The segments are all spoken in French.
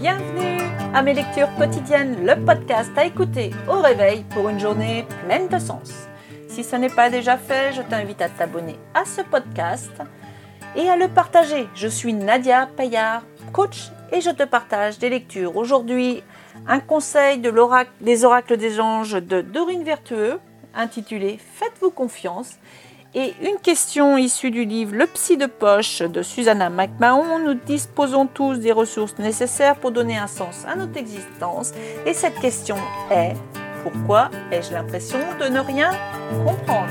Bienvenue à mes lectures quotidiennes, le podcast à écouter au réveil pour une journée pleine de sens. Si ce n'est pas déjà fait, je t'invite à t'abonner à ce podcast et à le partager. Je suis Nadia Payard, coach, et je te partage des lectures. Aujourd'hui, un conseil des oracles des anges de Dorine Vertueux, intitulé Faites-vous confiance et une question issue du livre Le psy de poche de Susanna McMahon. Nous disposons tous des ressources nécessaires pour donner un sens à notre existence. Et cette question est Pourquoi ai-je l'impression de ne rien comprendre?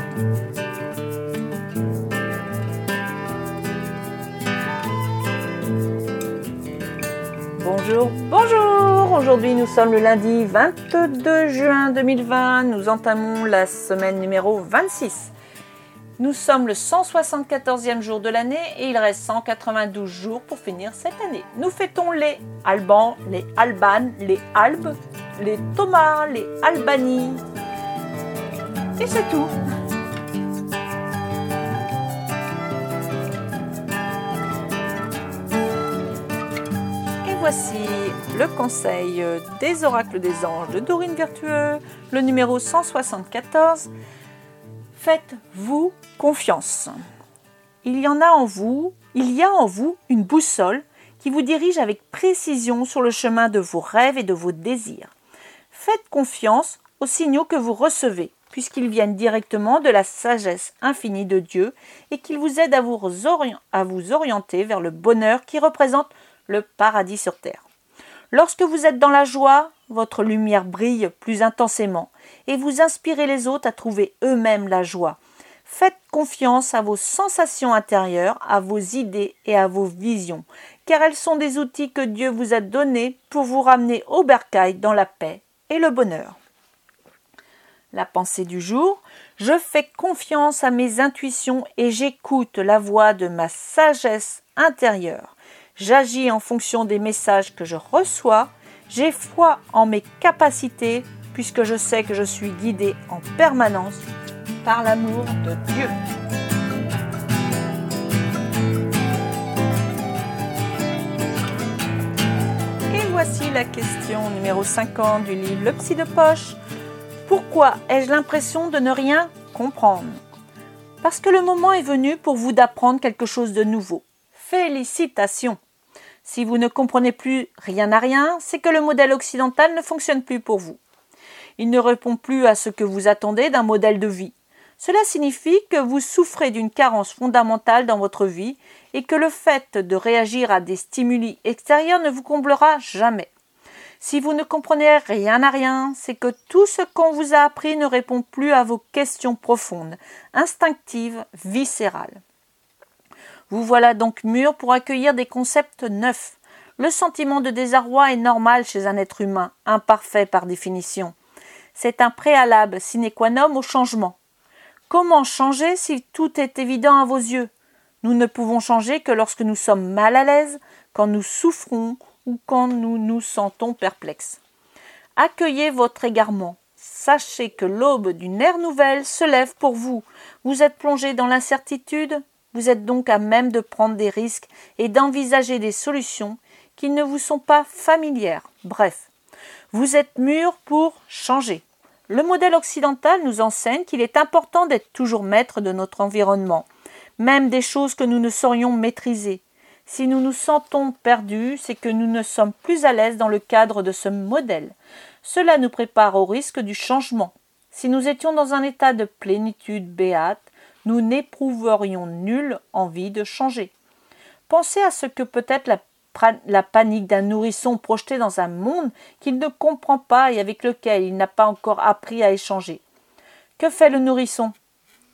Bonjour, bonjour Aujourd'hui nous sommes le lundi 22 juin 2020. Nous entamons la semaine numéro 26. Nous sommes le 174e jour de l'année et il reste 192 jours pour finir cette année. Nous fêtons les Albans, les Albanes, les Albes, les Thomas, les Albanies. Et c'est tout. Et voici le conseil des oracles des anges de Dorine Vertueux, le numéro 174. Faites-vous confiance. Il y en a en vous, il y a en vous une boussole qui vous dirige avec précision sur le chemin de vos rêves et de vos désirs. Faites confiance aux signaux que vous recevez, puisqu'ils viennent directement de la sagesse infinie de Dieu et qu'ils vous aident à vous, à vous orienter vers le bonheur qui représente le paradis sur terre. Lorsque vous êtes dans la joie, votre lumière brille plus intensément et vous inspirez les autres à trouver eux-mêmes la joie. Faites confiance à vos sensations intérieures, à vos idées et à vos visions, car elles sont des outils que Dieu vous a donnés pour vous ramener au bercail dans la paix et le bonheur. La pensée du jour, je fais confiance à mes intuitions et j'écoute la voix de ma sagesse intérieure. J'agis en fonction des messages que je reçois, j'ai foi en mes capacités puisque je sais que je suis guidé en permanence par l'amour de Dieu. Et voici la question numéro 50 du livre Le psy de poche. Pourquoi ai-je l'impression de ne rien comprendre? Parce que le moment est venu pour vous d'apprendre quelque chose de nouveau. Félicitations Si vous ne comprenez plus rien à rien, c'est que le modèle occidental ne fonctionne plus pour vous. Il ne répond plus à ce que vous attendez d'un modèle de vie. Cela signifie que vous souffrez d'une carence fondamentale dans votre vie et que le fait de réagir à des stimuli extérieurs ne vous comblera jamais. Si vous ne comprenez rien à rien, c'est que tout ce qu'on vous a appris ne répond plus à vos questions profondes, instinctives, viscérales. Vous voilà donc mûr pour accueillir des concepts neufs. Le sentiment de désarroi est normal chez un être humain, imparfait par définition. C'est un préalable sine qua non au changement. Comment changer si tout est évident à vos yeux? Nous ne pouvons changer que lorsque nous sommes mal à l'aise, quand nous souffrons ou quand nous nous sentons perplexes. Accueillez votre égarement. Sachez que l'aube d'une ère nouvelle se lève pour vous. Vous êtes plongé dans l'incertitude, vous êtes donc à même de prendre des risques et d'envisager des solutions qui ne vous sont pas familières. Bref, vous êtes mûr pour changer. Le modèle occidental nous enseigne qu'il est important d'être toujours maître de notre environnement, même des choses que nous ne saurions maîtriser. Si nous nous sentons perdus, c'est que nous ne sommes plus à l'aise dans le cadre de ce modèle. Cela nous prépare au risque du changement. Si nous étions dans un état de plénitude béate, nous n'éprouverions nulle envie de changer. Pensez à ce que peut être la la panique d'un nourrisson projeté dans un monde qu'il ne comprend pas et avec lequel il n'a pas encore appris à échanger. Que fait le nourrisson?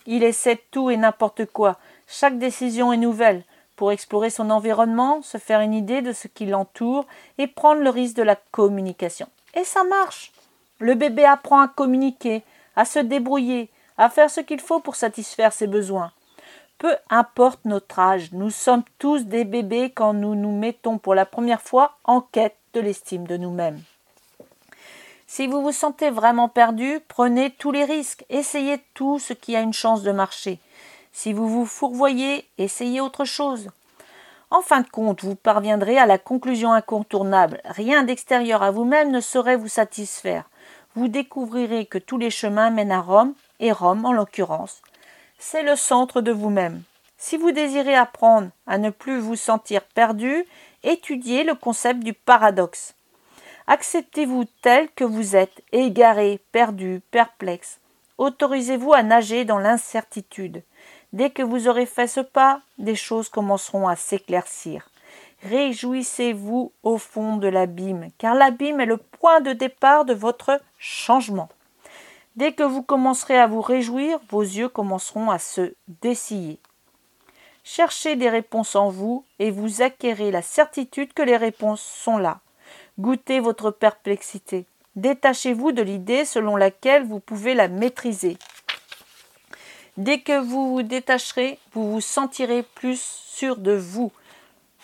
Il essaie tout et n'importe quoi. Chaque décision est nouvelle pour explorer son environnement, se faire une idée de ce qui l'entoure et prendre le risque de la communication. Et ça marche. Le bébé apprend à communiquer, à se débrouiller, à faire ce qu'il faut pour satisfaire ses besoins. Peu importe notre âge, nous sommes tous des bébés quand nous nous mettons pour la première fois en quête de l'estime de nous-mêmes. Si vous vous sentez vraiment perdu, prenez tous les risques, essayez tout ce qui a une chance de marcher. Si vous vous fourvoyez, essayez autre chose. En fin de compte, vous parviendrez à la conclusion incontournable. Rien d'extérieur à vous-même ne saurait vous satisfaire. Vous découvrirez que tous les chemins mènent à Rome, et Rome, en l'occurrence, c'est le centre de vous-même. Si vous désirez apprendre à ne plus vous sentir perdu, étudiez le concept du paradoxe. Acceptez-vous tel que vous êtes, égaré, perdu, perplexe. Autorisez-vous à nager dans l'incertitude. Dès que vous aurez fait ce pas, des choses commenceront à s'éclaircir. Réjouissez-vous au fond de l'abîme, car l'abîme est le point de départ de votre changement. Dès que vous commencerez à vous réjouir, vos yeux commenceront à se dessiller. Cherchez des réponses en vous et vous acquérez la certitude que les réponses sont là. Goûtez votre perplexité. Détachez-vous de l'idée selon laquelle vous pouvez la maîtriser. Dès que vous vous détacherez, vous vous sentirez plus sûr de vous.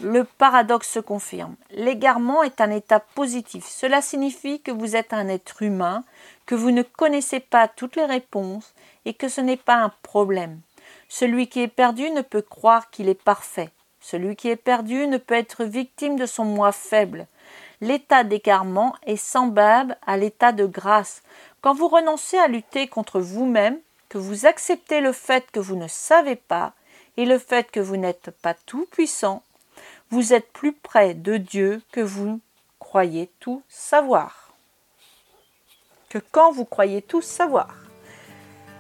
Le paradoxe se confirme. L'égarement est un état positif. Cela signifie que vous êtes un être humain, que vous ne connaissez pas toutes les réponses et que ce n'est pas un problème. Celui qui est perdu ne peut croire qu'il est parfait. Celui qui est perdu ne peut être victime de son moi faible. L'état d'égarement est semblable à l'état de grâce. Quand vous renoncez à lutter contre vous-même, que vous acceptez le fait que vous ne savez pas et le fait que vous n'êtes pas tout puissant, vous êtes plus près de Dieu que vous croyez tout savoir. Que quand vous croyez tout savoir.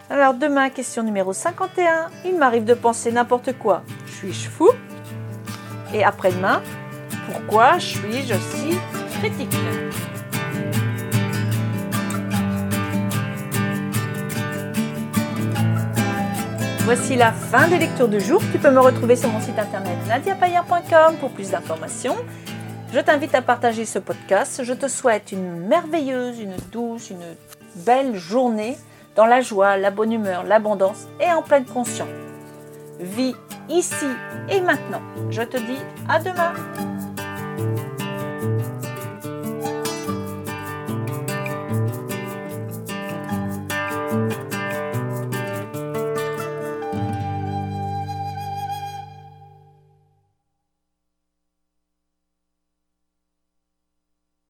Alors demain, question numéro 51. Il m'arrive de penser n'importe quoi. Suis-je fou? Et après-demain, pourquoi suis-je si critique? Voici la fin des lectures du jour. Tu peux me retrouver sur mon site internet nadiapayer.com pour plus d'informations. Je t'invite à partager ce podcast. Je te souhaite une merveilleuse, une douce, une belle journée dans la joie, la bonne humeur, l'abondance et en pleine conscience. Vis ici et maintenant. Je te dis à demain.